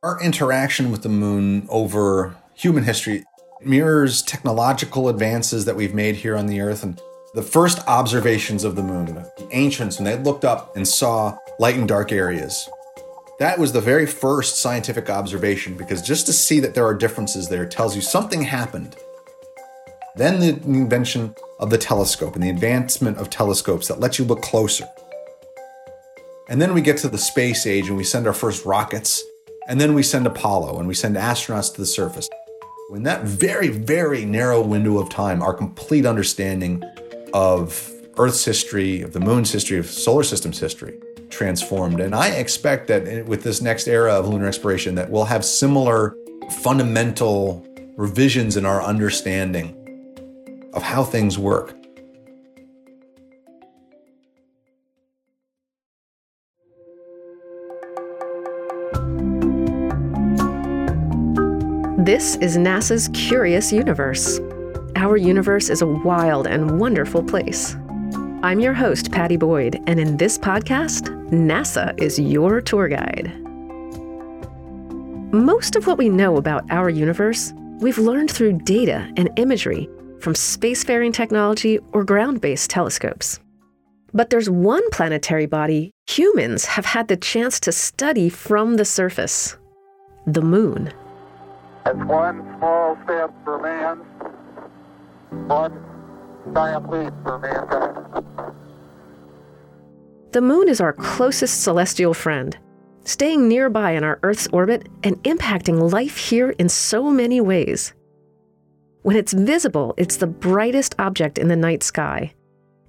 Our interaction with the moon over human history mirrors technological advances that we've made here on the Earth. And the first observations of the moon, the ancients, when they looked up and saw light and dark areas, that was the very first scientific observation because just to see that there are differences there tells you something happened. Then the invention of the telescope and the advancement of telescopes that let you look closer. And then we get to the space age and we send our first rockets. And then we send Apollo and we send astronauts to the surface. In that very, very narrow window of time, our complete understanding of Earth's history, of the moon's history, of solar system's history transformed. And I expect that with this next era of lunar exploration that we'll have similar fundamental revisions in our understanding of how things work. This is NASA's Curious Universe. Our universe is a wild and wonderful place. I'm your host, Padi Boyd, and in this podcast, NASA is your tour guide. Most of what we know about our universe, we've learned through data and imagery from spacefaring technology or ground based telescopes. But there's one planetary body humans have had the chance to study from the surface the moon. It's one small step for man, one giant leap for mankind. The moon is our closest celestial friend, staying nearby in our Earth's orbit and impacting life here in so many ways. When it's visible, it's the brightest object in the night sky.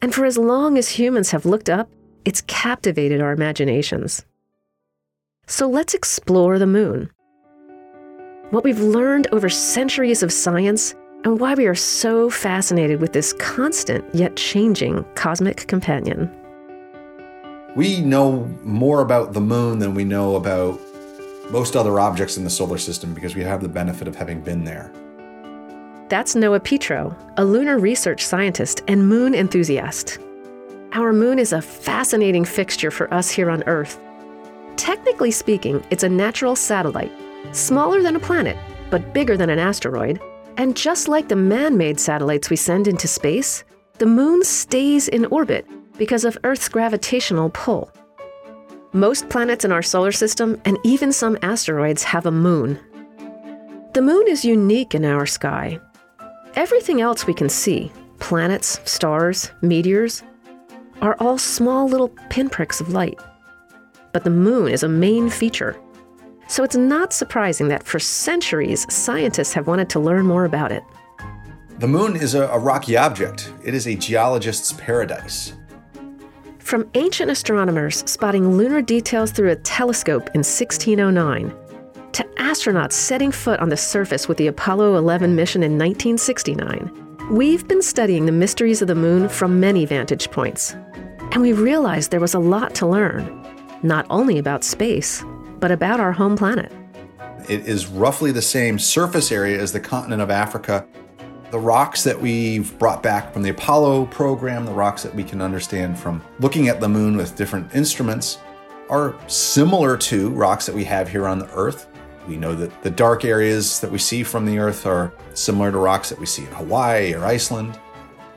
And for as long as humans have looked up, it's captivated our imaginations. So let's explore the moon what we've learned over centuries of science, and why we are so fascinated with this constant yet changing cosmic companion. We know more about the moon than we know about most other objects in the solar system because we have the benefit of having been there. That's Noah Petro, a lunar research scientist and moon enthusiast. Our moon is a fascinating fixture for us here on Earth. Technically speaking, it's a natural satellite smaller than a planet, but bigger than an asteroid. And just like the man made satellites we send into space, the moon stays in orbit because of Earth's gravitational pull. Most planets in our solar system and even some asteroids have a moon. The moon is unique in our sky. Everything else we can see planets, stars, meteors are all small little pinpricks of light. But the moon is a main feature so it's not surprising that for centuries, scientists have wanted to learn more about it. The moon is a, a rocky object, it is a geologist's paradise. From ancient astronomers spotting lunar details through a telescope in 1609, to astronauts setting foot on the surface with the Apollo 11 mission in 1969, we've been studying the mysteries of the moon from many vantage points. And we realized there was a lot to learn, not only about space, but about our home planet. It is roughly the same surface area as the continent of Africa. The rocks that we've brought back from the Apollo program, the rocks that we can understand from looking at the moon with different instruments, are similar to rocks that we have here on the Earth. We know that the dark areas that we see from the Earth are similar to rocks that we see in Hawaii or Iceland.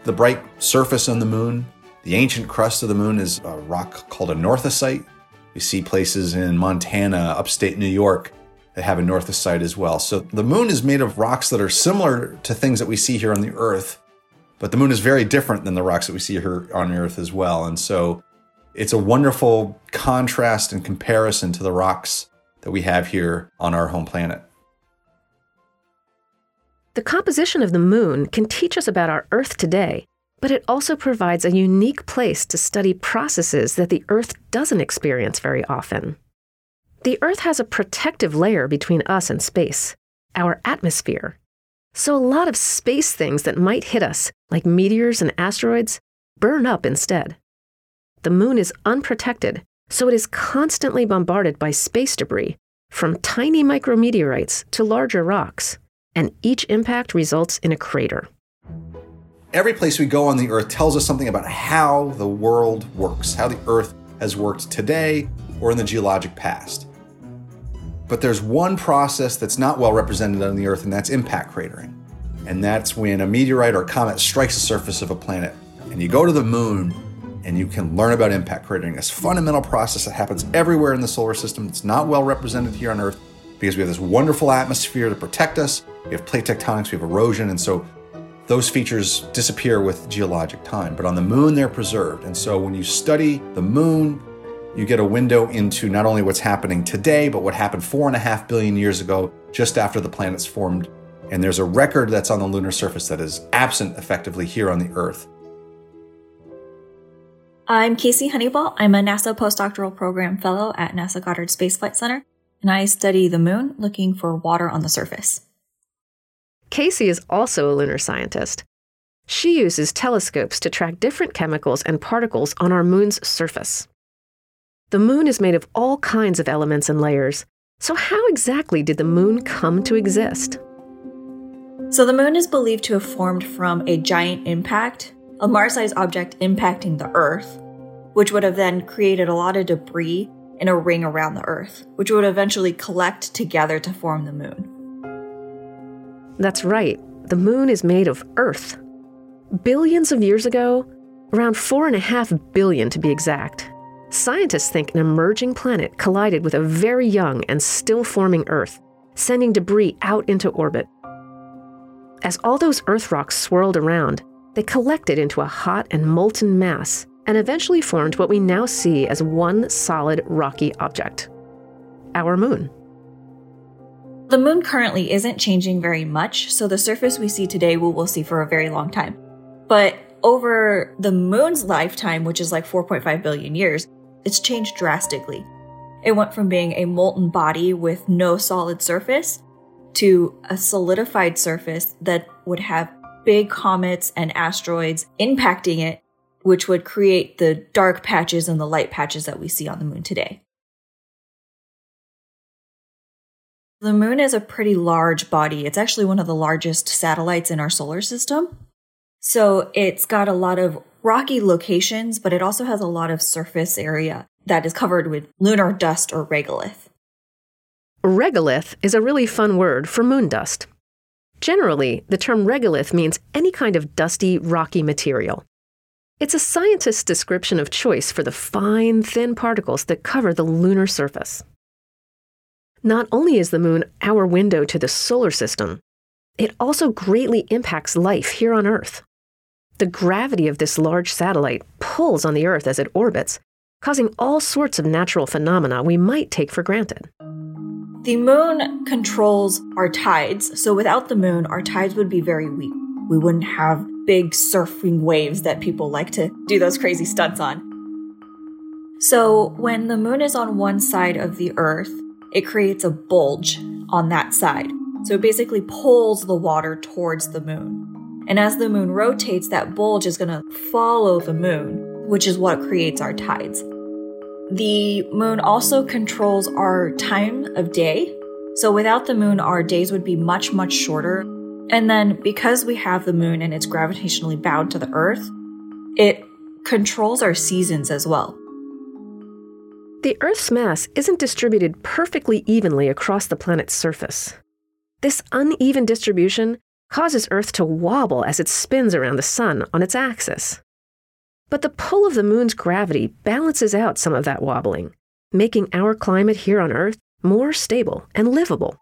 The bright surface on the moon, the ancient crust of the moon is a rock called anorthosite. We see places in Montana, upstate New York, that have a north northocite as well. So the moon is made of rocks that are similar to things that we see here on the Earth, but the moon is very different than the rocks that we see here on Earth as well. And so it's a wonderful contrast and comparison to the rocks that we have here on our home planet. The composition of the moon can teach us about our Earth today but it also provides a unique place to study processes that the Earth doesn't experience very often. The Earth has a protective layer between us and space, our atmosphere. So a lot of space things that might hit us, like meteors and asteroids, burn up instead. The moon is unprotected, so it is constantly bombarded by space debris, from tiny micrometeorites to larger rocks, and each impact results in a crater. Every place we go on the earth tells us something about how the world works, how the earth has worked today or in the geologic past. But there's one process that's not well represented on the Earth, and that's impact cratering. And that's when a meteorite or comet strikes the surface of a planet. And you go to the moon and you can learn about impact cratering, this fundamental process that happens everywhere in the solar system. It's not well represented here on Earth because we have this wonderful atmosphere to protect us. We have plate tectonics, we have erosion, and so those features disappear with geologic time. But on the moon, they're preserved. And so when you study the moon, you get a window into not only what's happening today, but what happened four and a half billion years ago, just after the planets formed. And there's a record that's on the lunar surface that is absent effectively here on the Earth. I'm Casey Honniball. I'm a NASA postdoctoral program fellow at NASA Goddard Space Flight Center, and I study the moon looking for water on the surface. Casey is also a lunar scientist. She uses telescopes to track different chemicals and particles on our moon's surface. The moon is made of all kinds of elements and layers. So, how exactly did the moon come to exist? So, the moon is believed to have formed from a giant impact, a Mars sized object impacting the Earth, which would have then created a lot of debris in a ring around the Earth, which would eventually collect together to form the moon. That's right, the moon is made of Earth. Billions of years ago, around four and a half billion to be exact, Scientists think an emerging planet collided with a very young and still forming Earth, sending debris out into orbit. As all those Earth rocks swirled around, they collected into a hot and molten mass and eventually formed what we now see as one solid rocky object our moon. The moon currently isn't changing very much, so the surface we see today we will see for a very long time. But over the moon's lifetime, which is like 4.5 billion years, it's changed drastically. It went from being a molten body with no solid surface to a solidified surface that would have big comets and asteroids impacting it, which would create the dark patches and the light patches that we see on the moon today. The moon is a pretty large body. It's actually one of the largest satellites in our solar system. So it's got a lot of rocky locations, but it also has a lot of surface area that is covered with lunar dust or regolith. Regolith is a really fun word for moon dust. Generally, the term regolith means any kind of dusty, rocky material. It's a scientist's description of choice for the fine, thin particles that cover the lunar surface. Not only is the moon our window to the solar system, it also greatly impacts life here on Earth. The gravity of this large satellite pulls on the Earth as it orbits, causing all sorts of natural phenomena we might take for granted. The moon controls our tides, so without the moon, our tides would be very weak. We wouldn't have big surfing waves that people like to do those crazy stunts on. So, when the moon is on one side of the Earth, it creates a bulge on that side. So, it basically pulls the water towards the moon. And as the moon rotates, that bulge is going to follow the moon, which is what creates our tides. The moon also controls our time of day. So without the moon, our days would be much, much shorter. And then because we have the moon and it's gravitationally bound to the earth, it controls our seasons as well. The Earth's mass isn't distributed perfectly evenly across the planet's surface. This uneven distribution causes Earth to wobble as it spins around the Sun on its axis. But the pull of the Moon's gravity balances out some of that wobbling, making our climate here on Earth more stable and livable.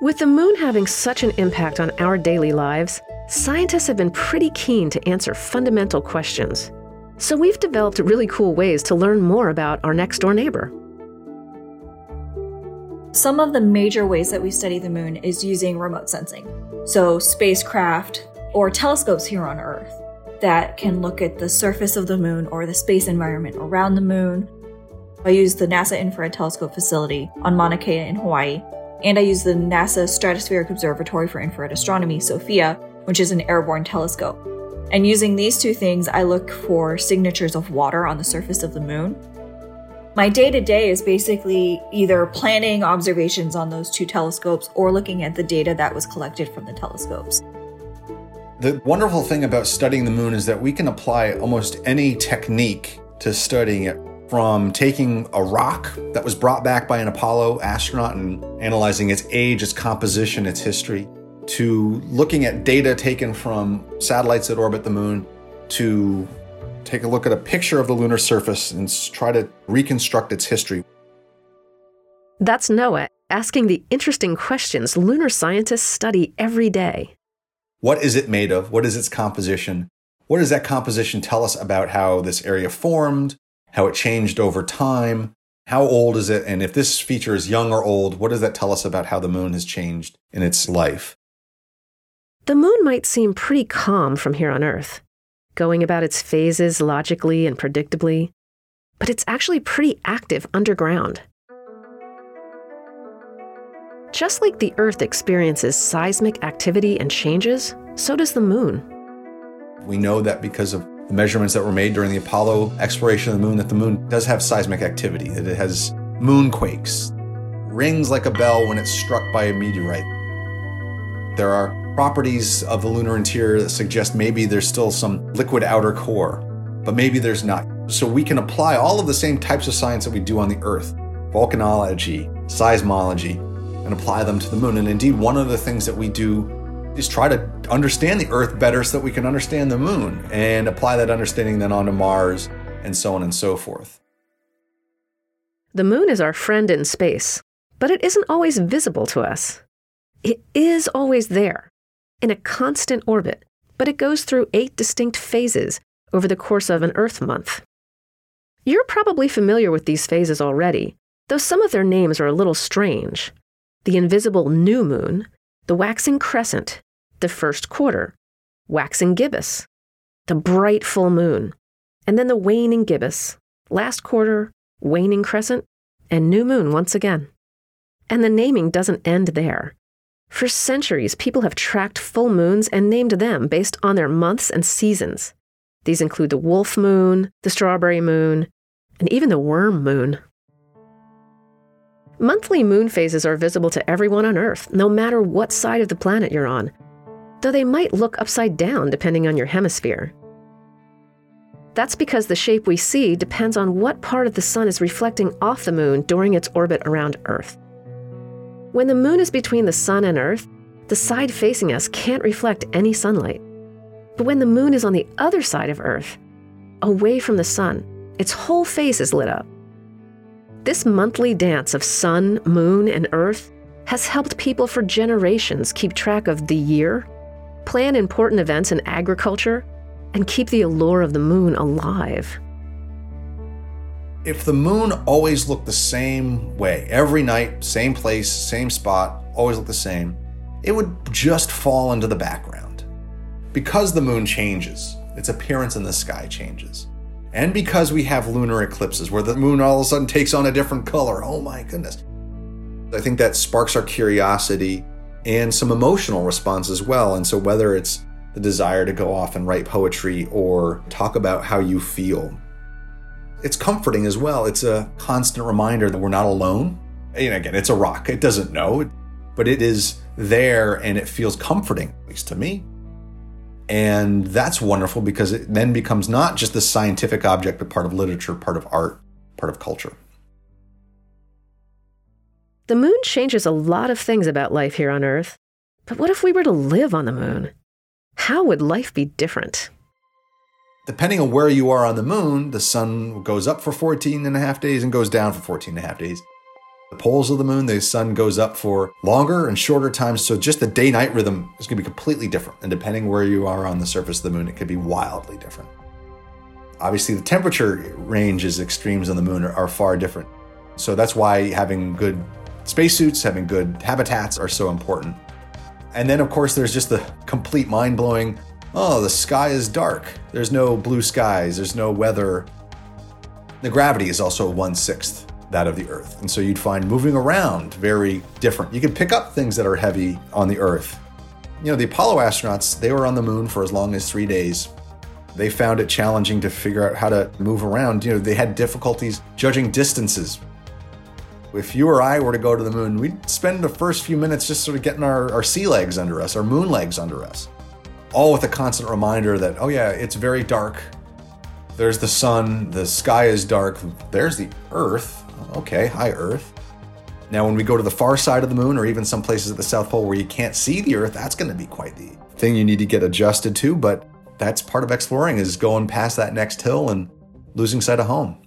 With the Moon having such an impact on our daily lives, scientists have been pretty keen to answer fundamental questions. So we've developed really cool ways to learn more about our next door neighbor. Some of the major ways that we study the moon is using remote sensing. So, spacecraft or telescopes here on Earth that can look at the surface of the moon or the space environment around the moon. I use the NASA Infrared Telescope facility on Mauna Kea in Hawaii, and I use the NASA Stratospheric Observatory for Infrared Astronomy, SOFIA, which is an airborne telescope. And using these two things, I look for signatures of water on the surface of the moon my day to day is basically either planning observations on those two telescopes or looking at the data that was collected from the telescopes. The wonderful thing about studying the moon is that we can apply almost any technique to studying it from taking a rock that was brought back by an Apollo astronaut and analyzing its age, its composition, its history, to looking at data taken from satellites that orbit the moon, to take a look at a picture of the lunar surface and try to reconstruct its history. That's Noah asking the interesting questions lunar scientists study every day. What is it made of? What is its composition? What does that composition tell us about how this area formed, how it changed over time? How old is it? And if this feature is young or old, what does that tell us about how the moon has changed in its life? The moon might seem pretty calm from here on Earth, going about its phases logically and predictably, but it's actually pretty active underground. Just like the Earth experiences seismic activity and changes, so does the moon. We know that because of the measurements that were made during the Apollo exploration of the moon, that the moon does have seismic activity, that it has moonquakes, rings like a bell when it's struck by a meteorite. There are properties of the lunar interior that suggest maybe there's still some liquid outer core, but maybe there's not. So we can apply all of the same types of science that we do on the Earth volcanology, seismology, and apply them to the moon. And indeed, one of the things that we do is try to understand the Earth better so that we can understand the moon and apply that understanding then onto Mars and so on and so forth. The moon is our friend in space, but it isn't always visible to us. It is always there, in a constant orbit, but it goes through eight distinct phases over the course of an Earth month. You're probably familiar with these phases already, though some of their names are a little strange. The invisible new moon, the waxing crescent, the first quarter, waxing gibbous, the bright full moon, and then the waning gibbous, last quarter, waning crescent, and new moon once again. And the naming doesn't end there. For centuries, people have tracked full moons and named them based on their months and seasons. These include the wolf moon, the strawberry moon, and even the worm moon. Monthly moon phases are visible to everyone on Earth, no matter what side of the planet you're on, though they might look upside down depending on your hemisphere. That's because the shape we see depends on what part of the sun is reflecting off the moon during its orbit around Earth. When the moon is between the sun and Earth, the side facing us can't reflect any sunlight. But when the moon is on the other side of Earth, away from the sun, its whole face is lit up. This monthly dance of sun, moon, and earth has helped people for generations keep track of the year, plan important events in agriculture, and keep the allure of the moon alive. If the moon always looked the same way, every night, same place, same spot, always looked the same, it would just fall into the background. Because the moon changes, its appearance in the sky changes. And because we have lunar eclipses where the moon all of a sudden takes on a different color. Oh my goodness. I think that sparks our curiosity and some emotional response as well. And so, whether it's the desire to go off and write poetry or talk about how you feel, it's comforting as well. It's a constant reminder that we're not alone. And again, it's a rock, it doesn't know, but it is there and it feels comforting, at least to me. And that's wonderful because it then becomes not just the scientific object, but part of literature, part of art, part of culture. The moon changes a lot of things about life here on Earth. But what if we were to live on the moon? How would life be different? Depending on where you are on the moon, the sun goes up for 14 and a half days and goes down for 14 and a half days. The poles of the moon, the sun goes up for longer and shorter times. So just the day night rhythm is going to be completely different. And depending where you are on the surface of the moon, it could be wildly different. Obviously, the temperature ranges extremes on the moon are, are far different. So that's why having good spacesuits, having good habitats are so important. And then, of course, there's just the complete mind blowing oh, the sky is dark. There's no blue skies, there's no weather. The gravity is also one sixth that of the Earth. And so you'd find moving around very different. You could pick up things that are heavy on the Earth. You know, the Apollo astronauts, they were on the moon for as long as three days. They found it challenging to figure out how to move around. You know, they had difficulties judging distances. If you or I were to go to the moon, we'd spend the first few minutes just sort of getting our, our sea legs under us, our moon legs under us. All with a constant reminder that, oh, yeah, it's very dark There's the sun, the sky is dark. There's the Earth. Okay, hi, Earth. Now, when we go to the far side of the moon, or even some places at the South Pole where you can't see the Earth, that's going to be quite the thing you need to get adjusted to. But that's part of exploring is going past that next hill and losing sight of home.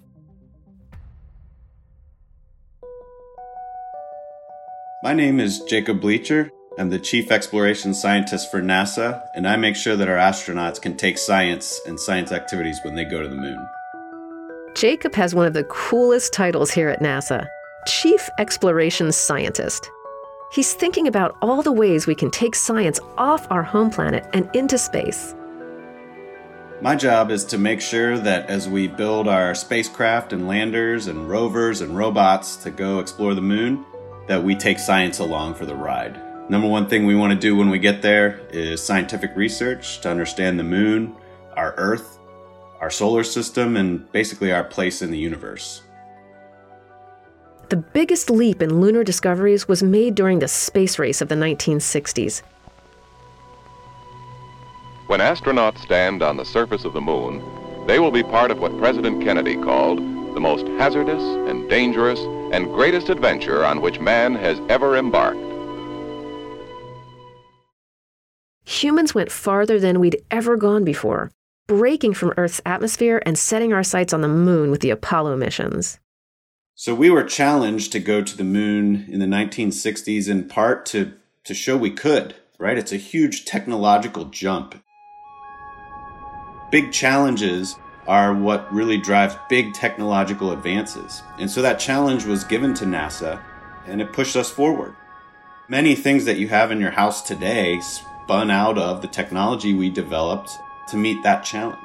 My name is Jacob Bleacher. I'm the Chief Exploration Scientist for NASA, and I make sure that our astronauts can take science and science activities when they go to the moon. Jacob has one of the coolest titles here at NASA Chief Exploration Scientist. He's thinking about all the ways we can take science off our home planet and into space. My job is to make sure that as we build our spacecraft and landers and rovers and robots to go explore the moon, that we take science along for the ride. Number one thing we want to do when we get there is scientific research to understand the moon, our Earth, our solar system, and basically our place in the universe. The biggest leap in lunar discoveries was made during the space race of the 1960s. When astronauts stand on the surface of the moon, they will be part of what President Kennedy called the most hazardous and dangerous and greatest adventure on which man has ever embarked. Humans went farther than we'd ever gone before, breaking from Earth's atmosphere and setting our sights on the moon with the Apollo missions. So we were challenged to go to the moon in the 1960s in part to, to show we could, right? It's a huge technological jump big challenges are what really drive big technological advances. And so that challenge was given to NASA and it pushed us forward. Many things that you have in your house today spun out of the technology we developed to meet that challenge.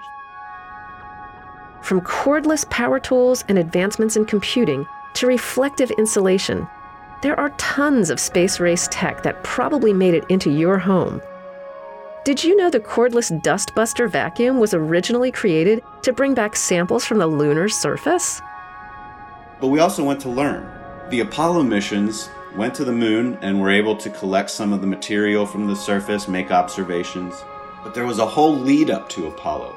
From cordless power tools and advancements in computing to reflective insulation, there are tons of space race tech that probably made it into your home did you know the cordless dustbuster vacuum was originally created to bring back samples from the lunar surface? But we also went to learn. The Apollo missions went to the moon and were able to collect some of the material from the surface, make observations. But there was a whole lead up to Apollo.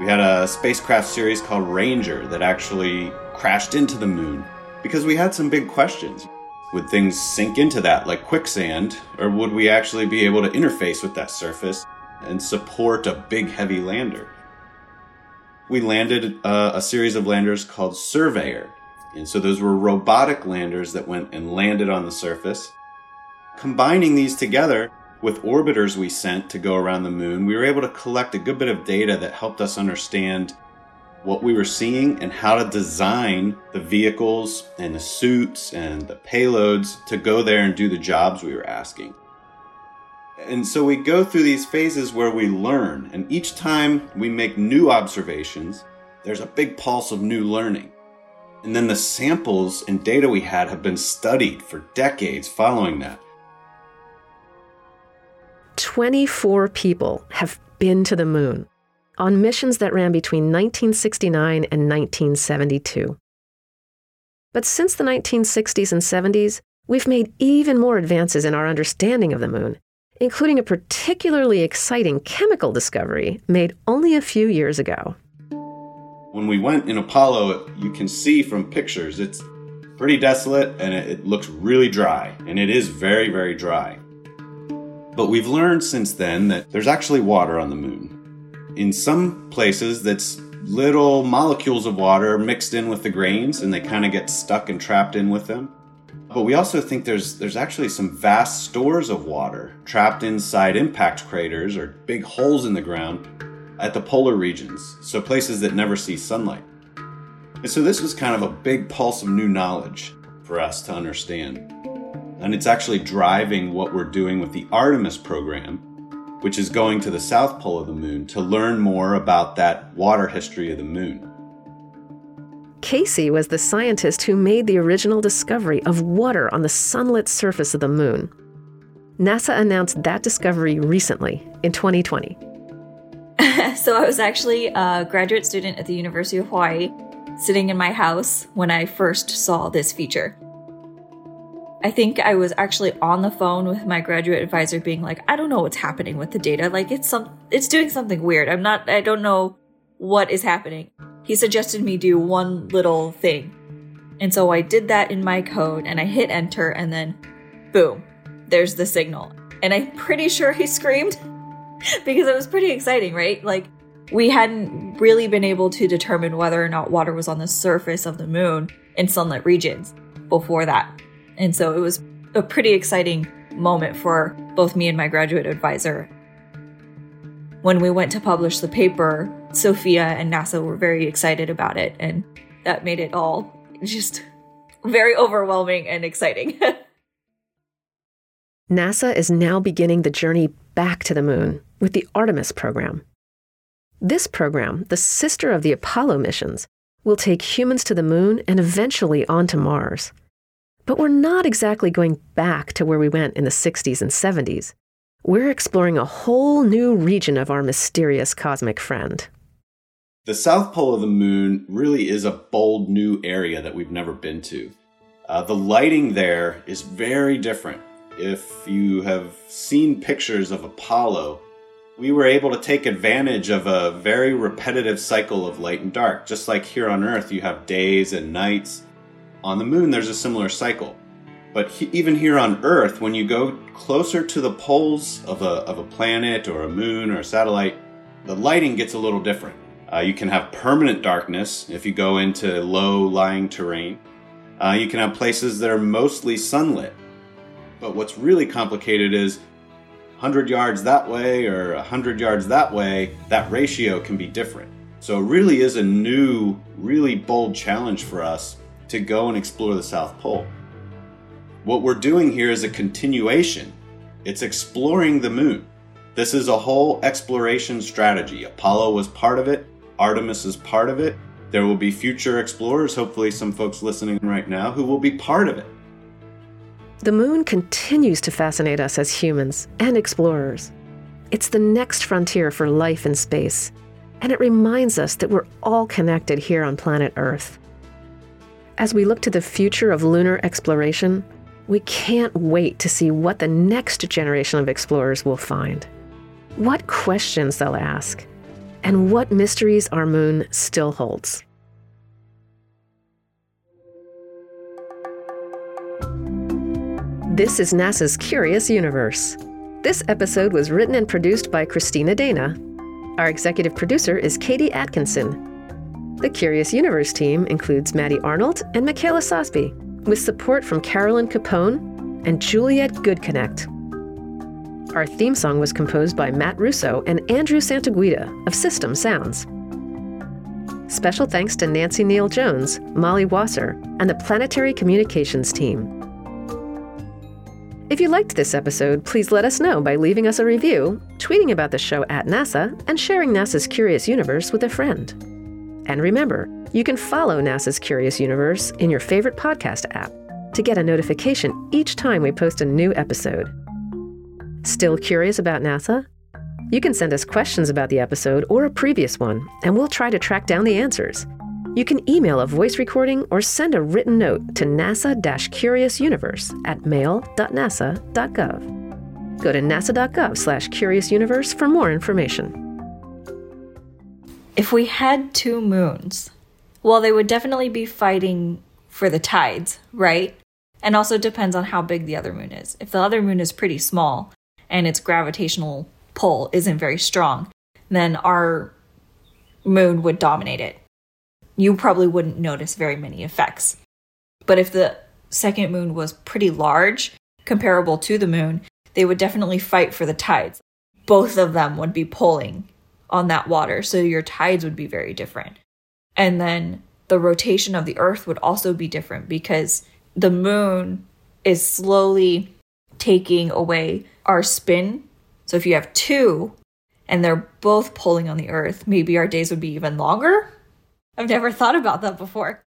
We had a spacecraft series called Ranger that actually crashed into the moon because we had some big questions. Would things sink into that like quicksand, or would we actually be able to interface with that surface and support a big heavy lander? We landed uh, a series of landers called Surveyor. And so those were robotic landers that went and landed on the surface. Combining these together with orbiters we sent to go around the moon, we were able to collect a good bit of data that helped us understand what we were seeing and how to design the vehicles and the suits and the payloads to go there and do the jobs we were asking. And so we go through these phases where we learn, and each time we make new observations, there's a big pulse of new learning. And then the samples and data we had have been studied for decades following that. 24 people have been to the moon on missions that ran between 1969 and 1972. But since the 1960s and 70s, we've made even more advances in our understanding of the moon, including a particularly exciting chemical discovery made only a few years ago. When we went in Apollo, you can see from pictures, it's pretty desolate and it looks really dry, and it is very, very dry. But we've learned since then that there's actually water on the moon. In some places, that's little molecules of water mixed in with the grains and they kind of get stuck and trapped in with them. But we also think there's there's actually some vast stores of water trapped inside impact craters or big holes in the ground at the polar regions, so places that never see sunlight. And so this was kind of a big pulse of new knowledge for us to understand. And it's actually driving what we're doing with the Artemis program, which is going to the south pole of the moon to learn more about that water history of the moon. Casey was the scientist who made the original discovery of water on the sunlit surface of the moon. NASA announced that discovery recently in 2020. so I was actually a graduate student at the University of Hawaii, sitting in my house when I first saw this feature. I think I was actually on the phone with my graduate advisor being like, I don't know what's happening with the data. Like it's some it's doing something weird. I'm not I don't know what is happening. he suggested me do one little thing. And so I did that in my code and I hit enter and then boom, there's the signal. And I'm pretty sure he screamed because it was pretty exciting, right? Like we hadn't really been able to determine whether or not water was on the surface of the moon in sunlit regions before that. And so it was a pretty exciting moment for both me and my graduate advisor. When we went to publish the paper, SOFIA and NASA were very excited about it, and that made it all just very overwhelming and exciting. NASA is now beginning the journey back to the moon with the Artemis program. This program, the sister of the Apollo missions, will take humans to the moon and eventually onto Mars. But we're not exactly going back to where we went in the 60s and 70s. We're exploring a whole new region of our mysterious cosmic friend. The south pole of the moon really is a bold new area that we've never been to. Uh, the lighting there is very different. If you have seen pictures of Apollo, we were able to take advantage of a very repetitive cycle of light and dark. Just like here on Earth, you have days and nights. On the moon, there's a similar cycle. But he, even here on Earth, when you go closer to the poles of a, of a planet or a moon or a satellite, the lighting gets a little different. Uh, you can have permanent darkness if you go into low lying terrain. Uh, you can have places that are mostly sunlit. But what's really complicated is 100 yards that way or 100 yards that way, that ratio can be different. So it really is a new, really bold challenge for us to go and explore the South Pole. What we're doing here is a continuation. It's exploring the moon. This is a whole exploration strategy. Apollo was part of it, Artemis is part of it. There will be future explorers, hopefully, some folks listening right now, who will be part of it. The moon continues to fascinate us as humans and explorers. It's the next frontier for life in space, and it reminds us that we're all connected here on planet Earth. As we look to the future of lunar exploration, we can't wait to see what the next generation of explorers will find, what questions they'll ask, and what mysteries our moon still holds. This is NASA's Curious Universe. This episode was written and produced by Christina Dana. Our executive producer is Katie Atkinson. The Curious Universe team includes Maddie Arnold and Michaela Sosby, with support from Carolyn Capone and Juliet Goodconnect. Our theme song was composed by Matt Russo and Andrew Santaguida of System Sounds. Special thanks to Nancy Neal Jones, Molly Wasser, and the Planetary Communications team. If you liked this episode, please let us know by leaving us a review, tweeting about the show at NASA, and sharing NASA's Curious Universe with a friend. And remember, you can follow NASA's Curious Universe in your favorite podcast app to get a notification each time we post a new episode. Still curious about NASA? You can send us questions about the episode or a previous one, and we'll try to track down the answers. You can email a voice recording or send a written note to NASA Curious Universe at mail.nasa.gov. Go to nasa.gov slash curious universe for more information. If we had two moons, well, they would definitely be fighting for the tides, right? And also depends on how big the other moon is. If the other moon is pretty small and its gravitational pull isn't very strong, then our moon would dominate it you probably wouldn't notice very many effects. But if the second moon was pretty large, comparable to the moon, they would definitely fight for the tides. Both of them would be pulling on that water, so your tides would be very different. And then the rotation of the earth would also be different because the moon is slowly taking away our spin. So if you have two and they're both pulling on the earth, maybe our days would be even longer I've never thought about that before.